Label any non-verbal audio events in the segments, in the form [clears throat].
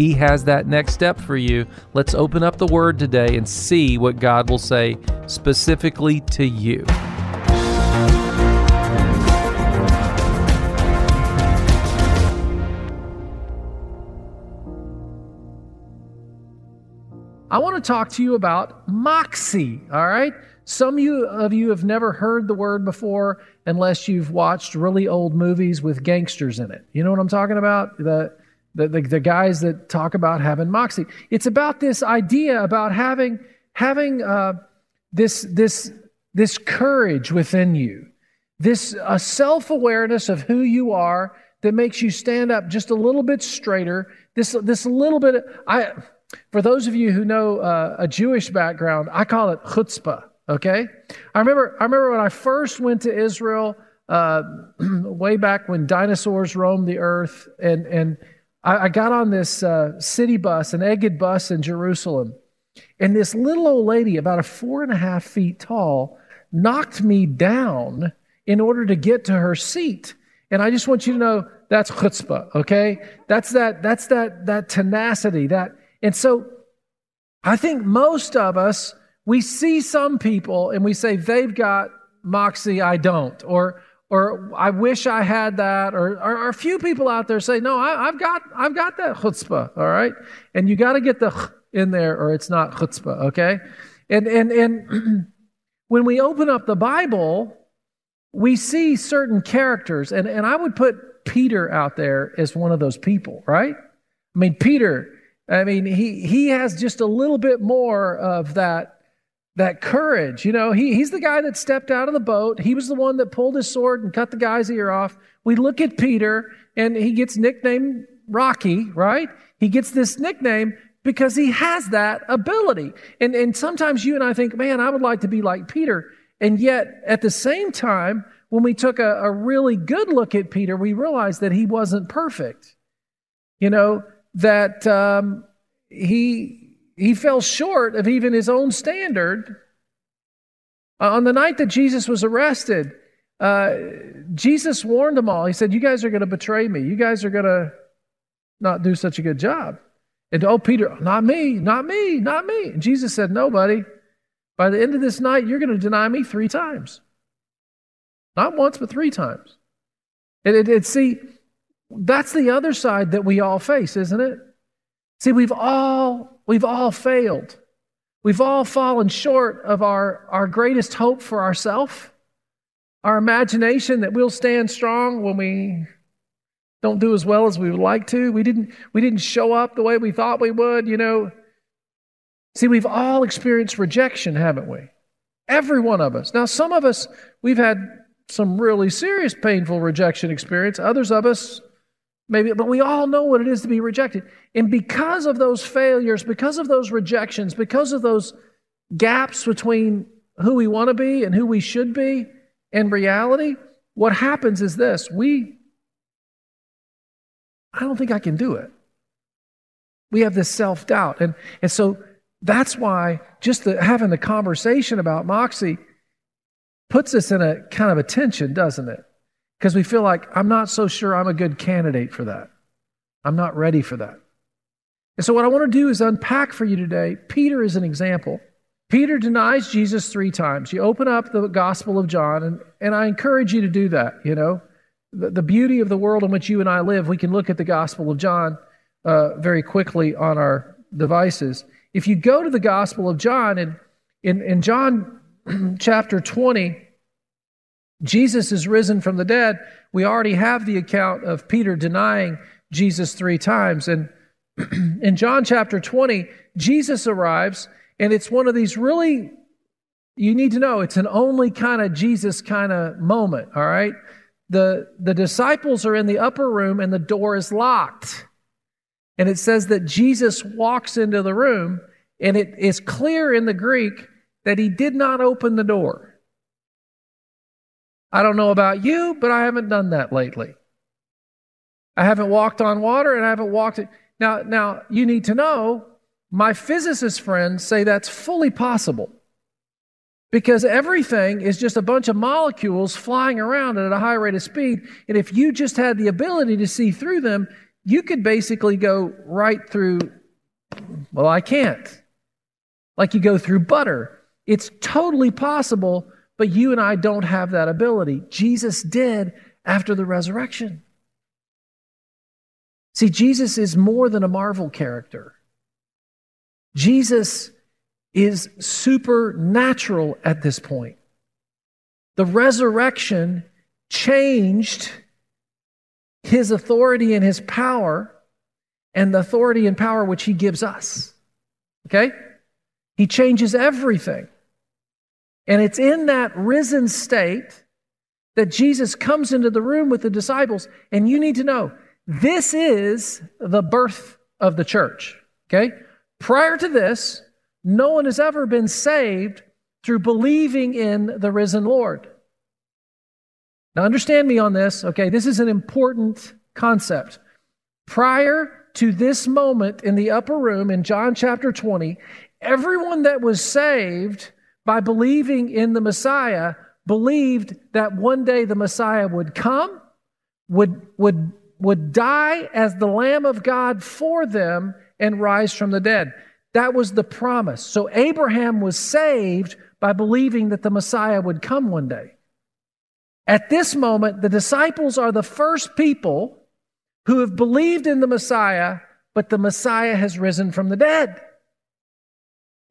He has that next step for you. Let's open up the Word today and see what God will say specifically to you. I want to talk to you about moxie, all right? Some of you, have never heard the word before unless you've watched really old movies with gangsters in it. You know what I'm talking about? The, the, the, the guys that talk about having moxie. It's about this idea about having, having uh, this, this, this courage within you, this uh, self awareness of who you are that makes you stand up just a little bit straighter. This, this little bit, I, for those of you who know uh, a Jewish background, I call it chutzpah. Okay, I remember. I remember when I first went to Israel, uh, [clears throat] way back when dinosaurs roamed the earth, and and I, I got on this uh, city bus, an Egged bus in Jerusalem, and this little old lady, about a four and a half feet tall, knocked me down in order to get to her seat. And I just want you to know that's chutzpah. Okay, that's that. That's that. That tenacity. That. And so, I think most of us we see some people and we say they've got moxie, I don't, or or I wish I had that, or, or, a few people out there say, no, I, have got I've got that chutzpah, all right, and you got to get the ch in there, or it's not chutzpah, okay, and and and [clears throat] when we open up the Bible, we see certain characters, and and I would put Peter out there as one of those people, right? I mean, Peter. I mean, he he has just a little bit more of that that courage. You know, he, he's the guy that stepped out of the boat. He was the one that pulled his sword and cut the guy's ear off. We look at Peter and he gets nicknamed Rocky, right? He gets this nickname because he has that ability. And, and sometimes you and I think, man, I would like to be like Peter. And yet, at the same time, when we took a, a really good look at Peter, we realized that he wasn't perfect. You know, that um, he, he fell short of even his own standard. Uh, on the night that Jesus was arrested, uh, Jesus warned them all. He said, You guys are going to betray me. You guys are going to not do such a good job. And oh, Peter, not me, not me, not me. And Jesus said, Nobody. By the end of this night, you're going to deny me three times. Not once, but three times. And see, that's the other side that we all face, isn't it? See, we've all We've all failed. We've all fallen short of our, our greatest hope for ourselves, our imagination that we'll stand strong when we don't do as well as we would like to. We didn't, we didn't show up the way we thought we would, you know. See, we've all experienced rejection, haven't we? Every one of us. Now, some of us, we've had some really serious, painful rejection experience. Others of us, maybe, but we all know what it is to be rejected. And because of those failures, because of those rejections, because of those gaps between who we want to be and who we should be and reality, what happens is this we, I don't think I can do it. We have this self doubt. And, and so that's why just the, having the conversation about Moxie puts us in a kind of a tension, doesn't it? Because we feel like, I'm not so sure I'm a good candidate for that. I'm not ready for that. And so, what I want to do is unpack for you today. Peter is an example. Peter denies Jesus three times. You open up the Gospel of John, and, and I encourage you to do that. You know, the, the beauty of the world in which you and I live, we can look at the Gospel of John uh, very quickly on our devices. If you go to the Gospel of John, and in, in John [clears throat] chapter 20, Jesus is risen from the dead. We already have the account of Peter denying Jesus three times. And [clears throat] in John chapter 20, Jesus arrives, and it's one of these really, you need to know, it's an only kind of Jesus kind of moment, all right? The, the disciples are in the upper room, and the door is locked. And it says that Jesus walks into the room, and it is clear in the Greek that he did not open the door. I don't know about you, but I haven't done that lately. I haven't walked on water and I haven't walked it. Now, now you need to know my physicist friends say that's fully possible because everything is just a bunch of molecules flying around at a high rate of speed. And if you just had the ability to see through them, you could basically go right through, well, I can't. Like you go through butter. It's totally possible, but you and I don't have that ability. Jesus did after the resurrection. See, Jesus is more than a Marvel character. Jesus is supernatural at this point. The resurrection changed his authority and his power and the authority and power which he gives us. Okay? He changes everything. And it's in that risen state that Jesus comes into the room with the disciples. And you need to know this is the birth of the church. Okay? Prior to this, no one has ever been saved through believing in the risen Lord. Now, understand me on this, okay? This is an important concept. Prior to this moment in the upper room in John chapter 20, everyone that was saved by believing in the Messiah believed that one day the Messiah would come, would, would, would die as the Lamb of God for them, and rise from the dead. That was the promise. So Abraham was saved by believing that the Messiah would come one day. At this moment, the disciples are the first people who have believed in the Messiah, but the Messiah has risen from the dead.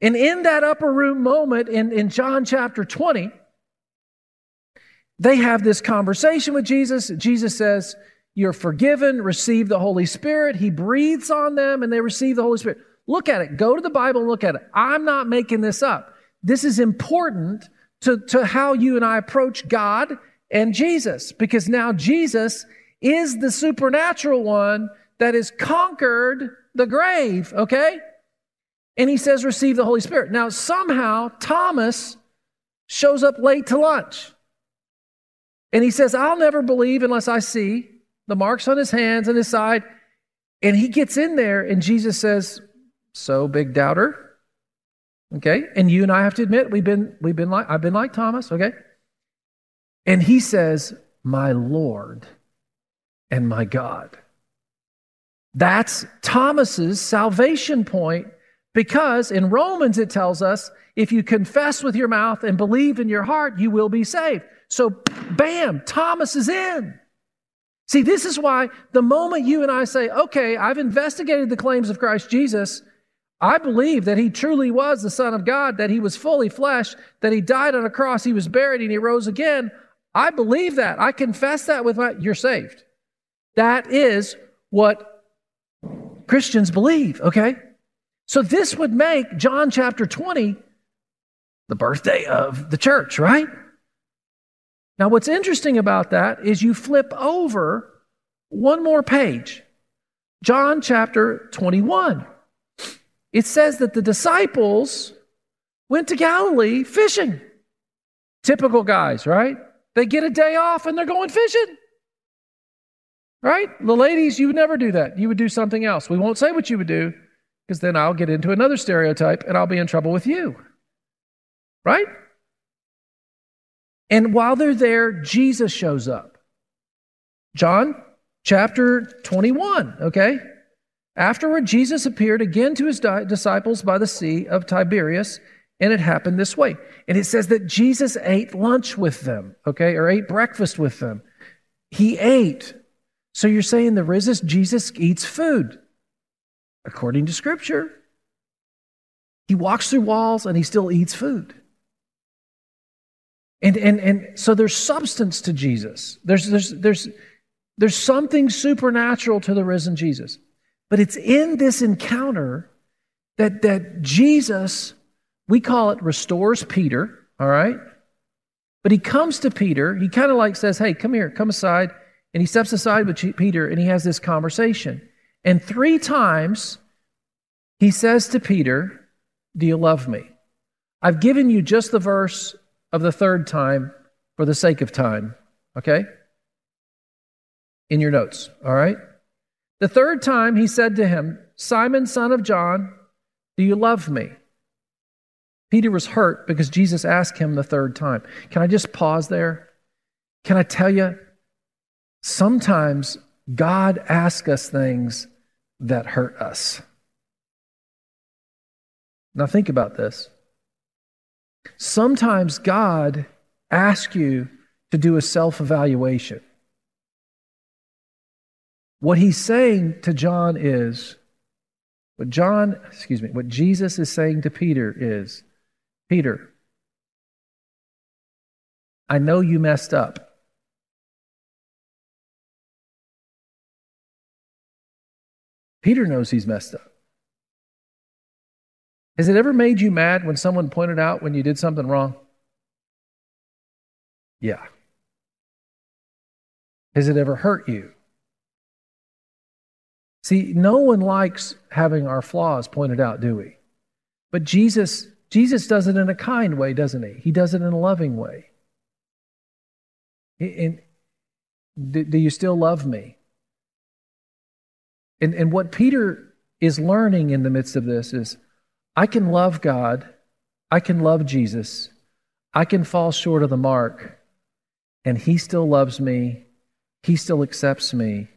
And in that upper room moment in, in John chapter 20, they have this conversation with Jesus. Jesus says, You're forgiven, receive the Holy Spirit. He breathes on them and they receive the Holy Spirit. Look at it. Go to the Bible and look at it. I'm not making this up. This is important to, to how you and I approach God and Jesus, because now Jesus is the supernatural one that has conquered the grave, okay? And he says, receive the Holy Spirit. Now, somehow, Thomas shows up late to lunch. And he says, I'll never believe unless I see the marks on his hands and his side. And he gets in there, and Jesus says, So, big doubter. Okay? And you and I have to admit, we've been, we've been like, I've been like Thomas, okay? And he says, My Lord and my God. That's Thomas's salvation point because in Romans it tells us if you confess with your mouth and believe in your heart, you will be saved. So, bam, Thomas is in. See, this is why the moment you and I say, okay, I've investigated the claims of Christ Jesus, I believe that he truly was the Son of God, that he was fully flesh, that he died on a cross, he was buried, and he rose again. I believe that. I confess that with my, you're saved. That is what Christians believe, okay? So this would make John chapter 20 the birthday of the church, right? Now, what's interesting about that is you flip over one more page, John chapter 21. It says that the disciples went to Galilee fishing. Typical guys, right? They get a day off and they're going fishing. Right? The ladies, you would never do that. You would do something else. We won't say what you would do because then I'll get into another stereotype and I'll be in trouble with you. Right? And while they're there, Jesus shows up. John chapter 21, okay? Afterward, Jesus appeared again to his disciples by the Sea of Tiberias and it happened this way. And it says that Jesus ate lunch with them, okay, or ate breakfast with them. He ate. So you're saying the risen Jesus eats food. According to Scripture, he walks through walls and he still eats food. And, and, and so there's substance to Jesus. There's, there's, there's, there's something supernatural to the risen Jesus. But it's in this encounter that, that Jesus we call it restores Peter, all right? But he comes to Peter, he kind of like says, Hey, come here, come aside. And he steps aside with Peter and he has this conversation. And three times he says to Peter, Do you love me? I've given you just the verse of the third time for the sake of time, okay? In your notes, all right? The third time he said to him, Simon, son of John, do you love me? Peter was hurt because Jesus asked him the third time. Can I just pause there? Can I tell you? Sometimes God asks us things that hurt us. Now, think about this. Sometimes God asks you to do a self evaluation. What he's saying to John is, what John, excuse me, what Jesus is saying to Peter is, Peter, I know you messed up. Peter knows he's messed up. Has it ever made you mad when someone pointed out when you did something wrong? Yeah. Has it ever hurt you? See, no one likes having our flaws pointed out, do we? But Jesus Jesus does it in a kind way, doesn't he? He does it in a loving way. And do, you still love me? And, and what Peter is learning in the midst of this is I can love God, I can love Jesus, I can fall short of the mark, and He still loves me, He still accepts me.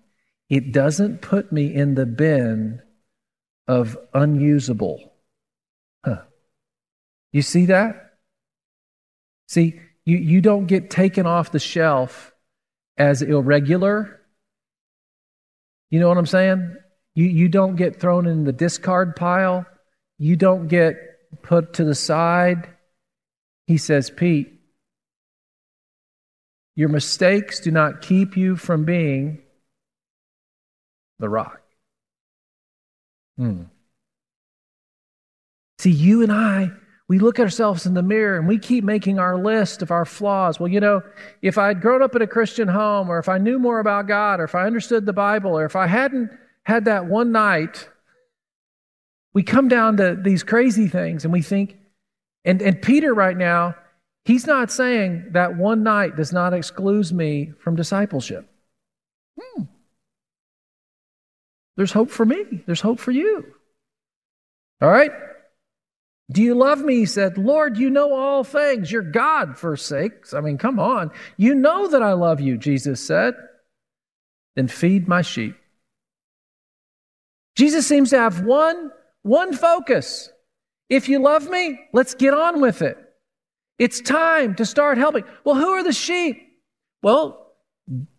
It doesn't put me in the bin of unusable. Huh. You see that? See, you, you don't get taken off the shelf as irregular you know what I'm saying? You, you don't get thrown in the discard pile. You don't get put to the side. He says, Pete, your mistakes do not keep you from being the rock. Hmm. See, you and I we look at ourselves in the mirror and we keep making our list of our flaws. Well, you know, if I'd grown up in a Christian home, or if I knew more about God, or if I understood the Bible, or if I hadn't had that one night, we come down to these crazy things and we think, and, and Peter right now, he's not saying that one night does not exclude me from discipleship. Hmm. There's hope for me, there's hope for you. All right? Do you love me? He said, Lord, you know all things. You're God, for sakes. I mean, come on. You know that I love you, Jesus said. Then feed my sheep. Jesus seems to have one, one focus. If you love me, let's get on with it. It's time to start helping. Well, who are the sheep? Well,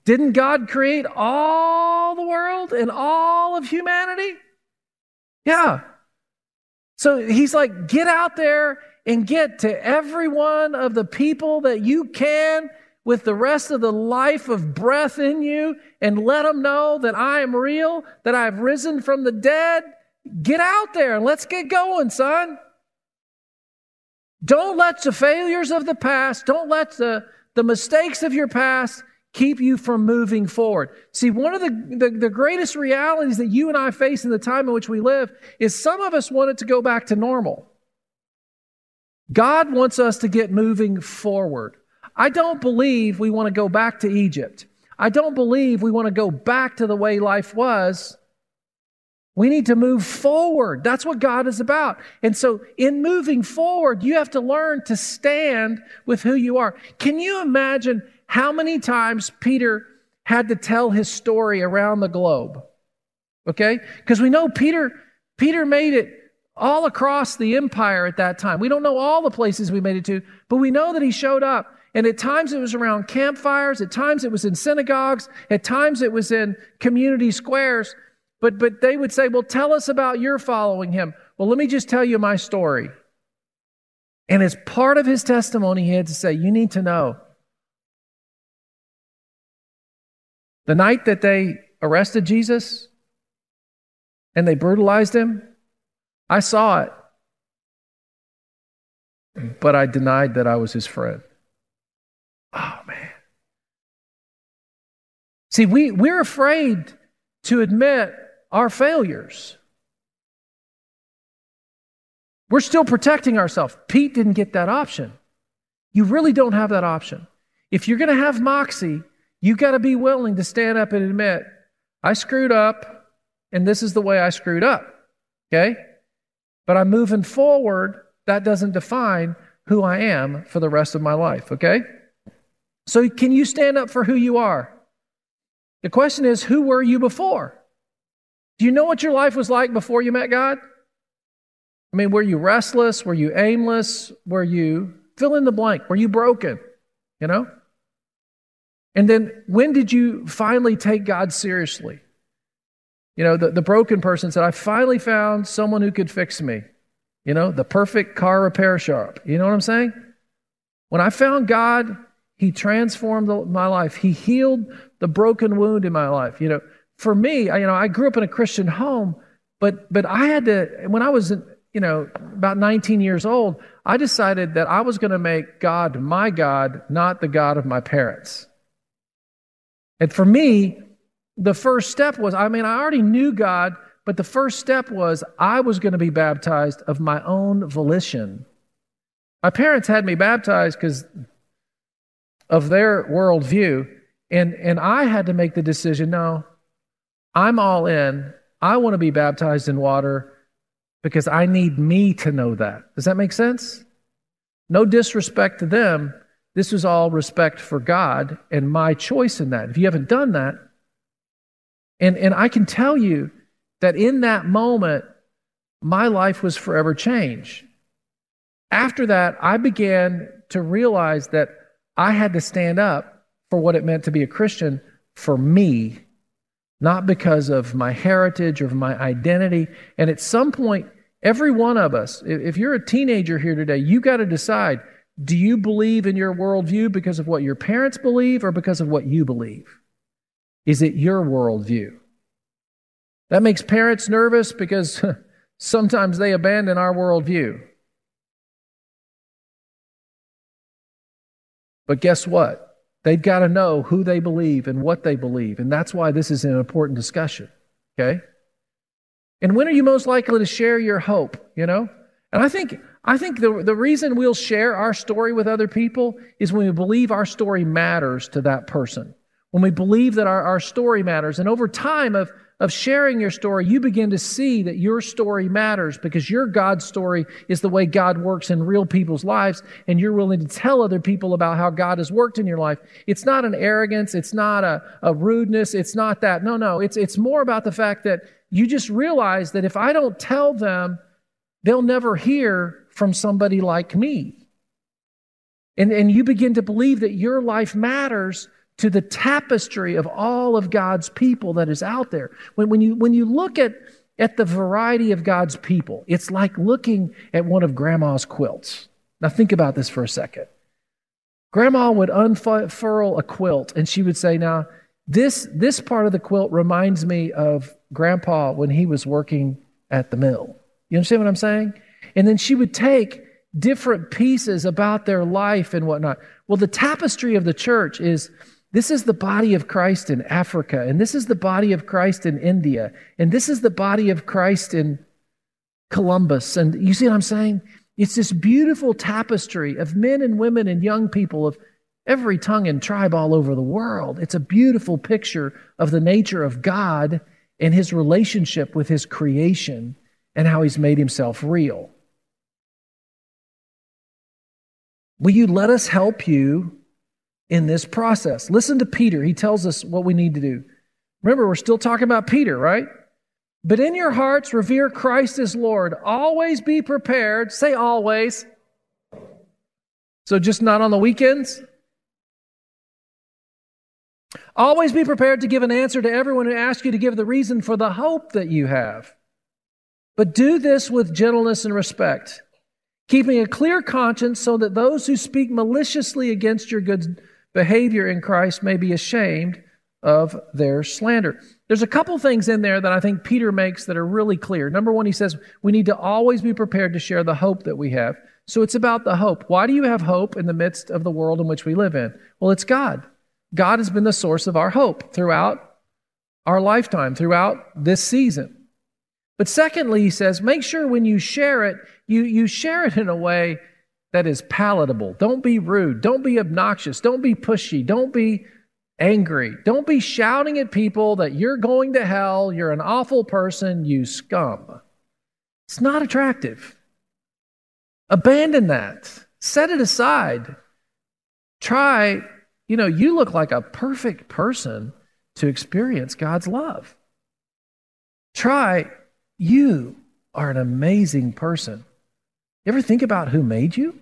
didn't God create all the world and all of humanity? Yeah. So he's like, get out there and get to every one of the people that you can with the rest of the life of breath in you and let them know that I am real, that I've risen from the dead. Get out there and let's get going, son. Don't let the failures of the past, don't let the, the mistakes of your past keep you from moving forward. See, one of the, the, the, greatest realities that you and I face in the time in which we live is some of us want it to go back to normal. God wants us to get moving forward. I don't believe we want to go back to Egypt. I don't believe we want to go back to the way life was. We need to move forward. That's what God is about. And so, in moving forward, you have to learn to stand with who you are. Can you imagine how many times Peter had to tell his story around the globe. Okay? Because we know Peter Peter made it all across the empire at that time. We don't know all the places we made it to, but we know that he showed up. And at times it was around campfires, at times it was in synagogues, at times it was in community squares. But but they would say, "Well, tell us about your following him." Well, let me just tell you my story. And as part of his testimony, he had to say, "You need to know The night that they arrested Jesus and they brutalized him, I saw it, but I denied that I was his friend. Oh, man. See, we, we're afraid to admit our failures. We're still protecting ourselves. Pete didn't get that option. You really don't have that option. If you're going to have moxie, you got to be willing to stand up and admit, I screwed up, and this is the way I screwed up. Okay? But I'm moving forward. That doesn't define who I am for the rest of my life. Okay? So, can you stand up for who you are? The question is, who were you before? Do you know what your life was like before you met God? I mean, were you restless? Were you aimless? Were you fill in the blank? Were you broken? You know? And then when did you finally take God seriously? You know, the, the broken person said, I finally found someone who could fix me. You know, the perfect car repair shop. You know what I'm saying? When I found God, He transformed my life. He healed the broken wound in my life. You know, for me, I, you know, I grew up in a Christian home, but but I had to when I was you know about 19 years old, I decided that I was going to make God my God, not the God of my parents. And for me, the first step was I mean, I already knew God, but the first step was I was going to be baptized of my own volition. My parents had me baptized because of their worldview, and, and I had to make the decision no, I'm all in. I want to be baptized in water because I need me to know that. Does that make sense? No disrespect to them. This was all respect for God and my choice in that. If you haven't done that, and, and I can tell you that in that moment, my life was forever changed. After that, I began to realize that I had to stand up for what it meant to be a Christian for me not because of my heritage or my identity. And at some point, every one of us, if you're a teenager here today, you got to decide do you believe in your worldview because of what your parents believe or because of what you believe? Is it your worldview? That makes parents nervous because [laughs] sometimes they abandon our worldview. But guess what? They've got to know who they believe and what they believe. And that's why this is an important discussion. Okay? And when are you most likely to share your hope? You know? And I think I think the, the reason we'll share our story with other people is when we believe our story matters to that person. When we believe that our, our story matters. And over time of of sharing your story, you begin to see that your story matters because your God story is the way God works in real people's lives, and you're willing to tell other people about how God has worked in your life. It's not an arrogance, it's not a, a rudeness, it's not that. No, no, it's, it's more about the fact that you just realize that if I don't tell them, they'll never hear from somebody like me. And, and you begin to believe that your life matters to the tapestry of all of God's people that is out there. When, when, you, when you look at, at the variety of God's people, it's like looking at one of grandma's quilts. Now, think about this for a second. Grandma would unfurl a quilt and she would say, Now, this, this part of the quilt reminds me of grandpa when he was working at the mill. You understand what I'm saying? And then she would take different pieces about their life and whatnot. Well, the tapestry of the church is this is the body of Christ in Africa, and this is the body of Christ in India, and this is the body of Christ in Columbus. And you see what I'm saying? It's this beautiful tapestry of men and women and young people of every tongue and tribe all over the world. It's a beautiful picture of the nature of God and his relationship with his creation and how he's made himself real. Will you let us help you in this process. Listen to Peter. He tells us what we need to do. Remember, we're still talking about Peter, right? But in your hearts, revere Christ as Lord. Always be prepared. Say always. So just not on the weekends? Always be prepared to give an answer to everyone who asks you to give the reason for the hope that you have. But do this with gentleness and respect, keeping a clear conscience so that those who speak maliciously against your good behavior in Christ may be ashamed of their slander. There's a couple things in there that I think Peter makes that are really clear. Number one, he says we need to always be prepared to share the hope that we have. So it's about the hope. Why do you have hope in the midst of the world in which we live in? Well, it's God. God has been the source of our hope throughout our lifetime throughout this season. But secondly, he says, make sure when you share it, you, you share it in a way that is palatable. Don't be rude. Don't be obnoxious. Don't be pushy. Don't be angry. Don't be shouting at people that you're going to hell, you're an awful person, you scum. It's not attractive. Abandon that. Set it aside. Try, you know, you look like a perfect person to experience God's love. Try, you are an amazing person. You ever think about who made you?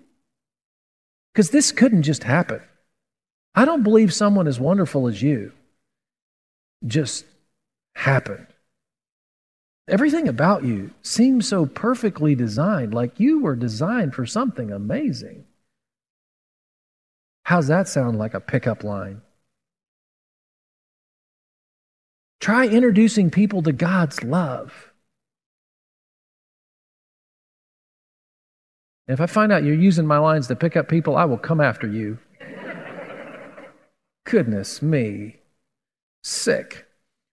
Because this couldn't just happen. I don't believe someone as wonderful as you just happened. Everything about you seems so perfectly designed, like you were designed for something amazing. How's that sound like a pickup line? Try introducing people to God's love. If I find out you're using my lines to pick up people, I will come after you. Goodness me. Sick.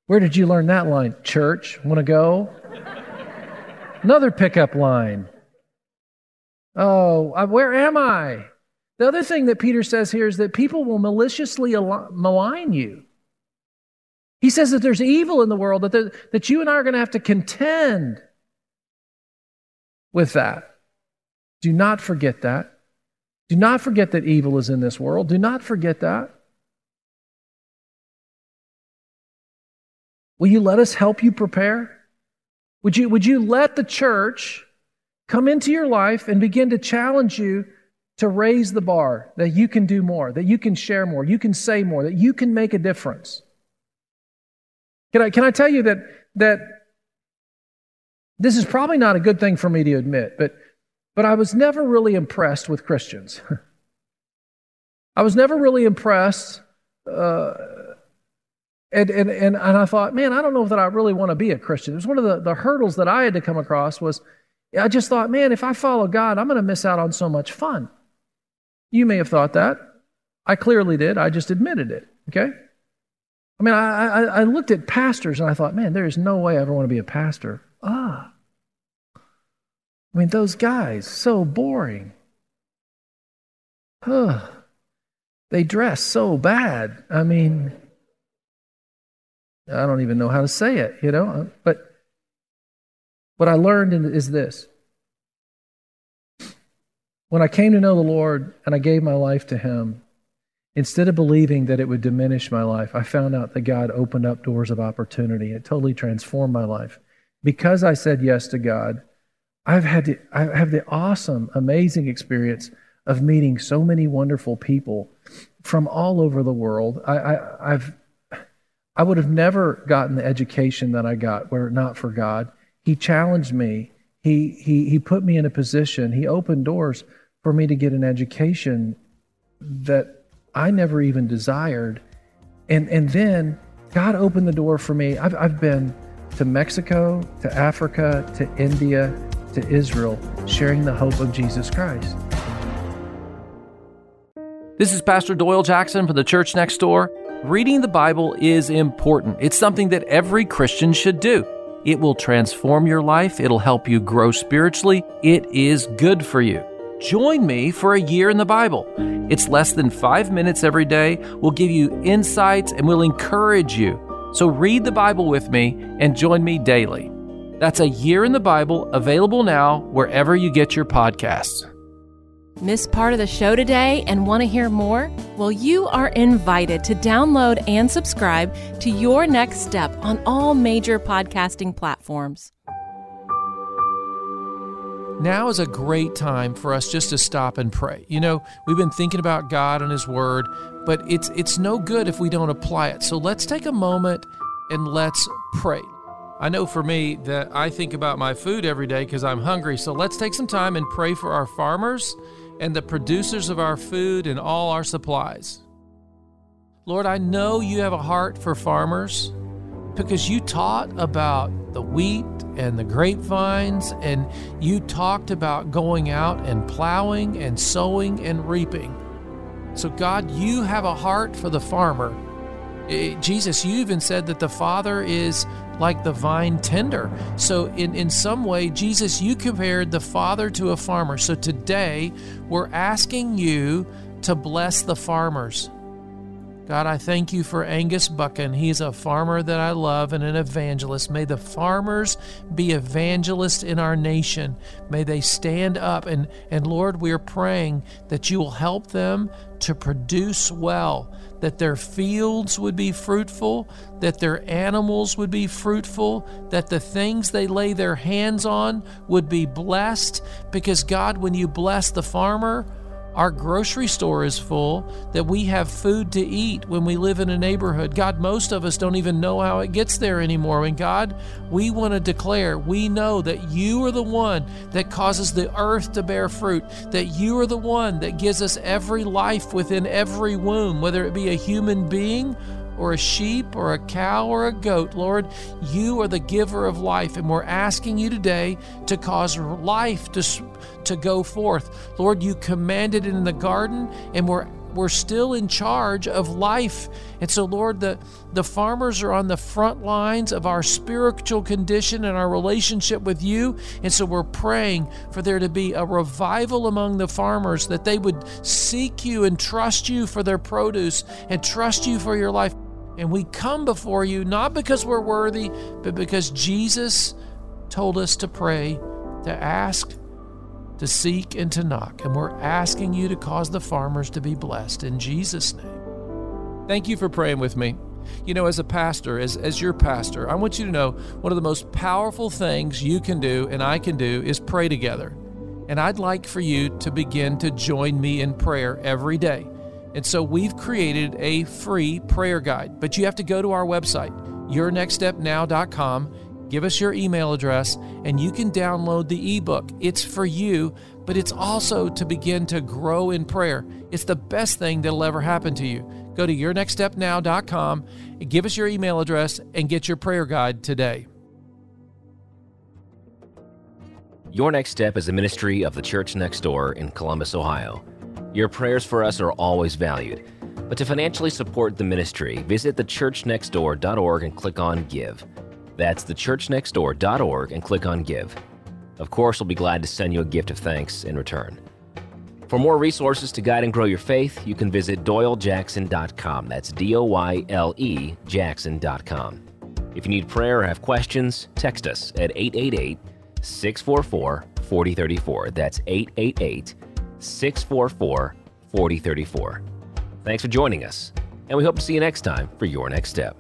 Where did you learn that line? Church, want to go? Another pickup line. Oh, uh, where am I? The other thing that Peter says here is that people will maliciously malign you. He says that there's evil in the world, that, the, that you and I are going to have to contend with that. Do not forget that. Do not forget that evil is in this world. Do not forget that. Will you let us help you prepare? Would you, would you let the church come into your life and begin to challenge you to raise the bar, that you can do more, that you can share more, you can say more, that you can make a difference? Can I, can I tell you that, that this is probably not a good thing for me to admit, but, but I was never really impressed with Christians. [laughs] I was never really impressed. Uh, and, and, and, and I thought, man, I don't know that I really want to be a Christian. It was one of the, the hurdles that I had to come across was I just thought, man, if I follow God, I'm going to miss out on so much fun. You may have thought that. I clearly did. I just admitted it. Okay? I mean, I, I, I looked at pastors and I thought, man, there is no way I ever want to be a pastor. Ah. I mean, those guys, so boring. Huh. They dress so bad. I mean, I don't even know how to say it, you know. Uh, but what I learned is this. When I came to know the Lord and I gave my life to Him, instead of believing that it would diminish my life, I found out that God opened up doors of opportunity. It totally transformed my life. Because I said yes to God, I've had the, I have the awesome, amazing experience of meeting so many wonderful people from all over the world. I, I, I've I would have never gotten the education that I got were it not for God. He challenged me. He, he, he put me in a position. He opened doors for me to get an education that I never even desired. And, and then God opened the door for me. I've, I've been to Mexico, to Africa, to India, to Israel, sharing the hope of Jesus Christ. This is Pastor Doyle Jackson for the Church Next Door. Reading the Bible is important. It's something that every Christian should do. It will transform your life, it'll help you grow spiritually. It is good for you. Join me for a year in the Bible. It's less than five minutes every day. We'll give you insights and we'll encourage you. So read the Bible with me and join me daily. That's a year in the Bible available now wherever you get your podcasts. Miss part of the show today and want to hear more? Well, you are invited to download and subscribe to Your Next Step on all major podcasting platforms. Now is a great time for us just to stop and pray. You know, we've been thinking about God and His Word, but it's it's no good if we don't apply it. So let's take a moment and let's pray. I know for me that I think about my food every day because I'm hungry. So let's take some time and pray for our farmers and the producers of our food and all our supplies. Lord, I know you have a heart for farmers because you taught about the wheat and the grapevines, and you talked about going out and plowing and sowing and reaping. So, God, you have a heart for the farmer. Eh, Jesus, you even said that the Father is like the vine tender. So, in, in some way, Jesus, you compared the Father to a farmer. So, today, we're asking you to bless the farmers. God, I thank you for Angus Buchan. He's a farmer that I love and an evangelist. May the farmers be evangelists in our nation. May they stand up and, and Lord, we are praying that you will help them to produce well, that their fields would be fruitful, that their animals would be fruitful, that the things they lay their hands on would be blessed. Because God, when you bless the farmer, our grocery store is full, that we have food to eat when we live in a neighborhood. God, most of us don't even know how it gets there anymore. And God, we want to declare, we know that you are the one that causes the earth to bear fruit, that you are the one that gives us every life within every womb, whether it be a human being or a sheep or a cow or a goat. Lord, you are the giver of life, and we're asking you today to cause life to to go forth. Lord, you commanded it in the garden, and we're we're still in charge of life. And so, Lord, the, the farmers are on the front lines of our spiritual condition and our relationship with you. And so, we're praying for there to be a revival among the farmers, that they would seek you and trust you for their produce and trust you for your life. And we come before you not because we're worthy, but because Jesus told us to pray, to ask, to seek and to knock. And we're asking you to cause the farmers to be blessed in Jesus' name. Thank you for praying with me. You know, as a pastor, as, as your pastor, I want you to know one of the most powerful things you can do and I can do is pray together. And I'd like for you to begin to join me in prayer every day. And so we've created a free prayer guide, but you have to go to our website, yournextstepnow.com Give us your email address and you can download the ebook. It's for you, but it's also to begin to grow in prayer. It's the best thing that'll ever happen to you. Go to yournextstepnow.com, give us your email address, and get your prayer guide today. Your Next Step is a ministry of the Church Next Door in Columbus, Ohio. Your prayers for us are always valued. But to financially support the ministry, visit thechurchnextdoor.org and click on Give. That's thechurchnextdoor.org and click on Give. Of course, we'll be glad to send you a gift of thanks in return. For more resources to guide and grow your faith, you can visit doylejackson.com. That's D O Y L E Jackson.com. If you need prayer or have questions, text us at 888 644 4034. That's 888 644 4034. Thanks for joining us, and we hope to see you next time for Your Next Step.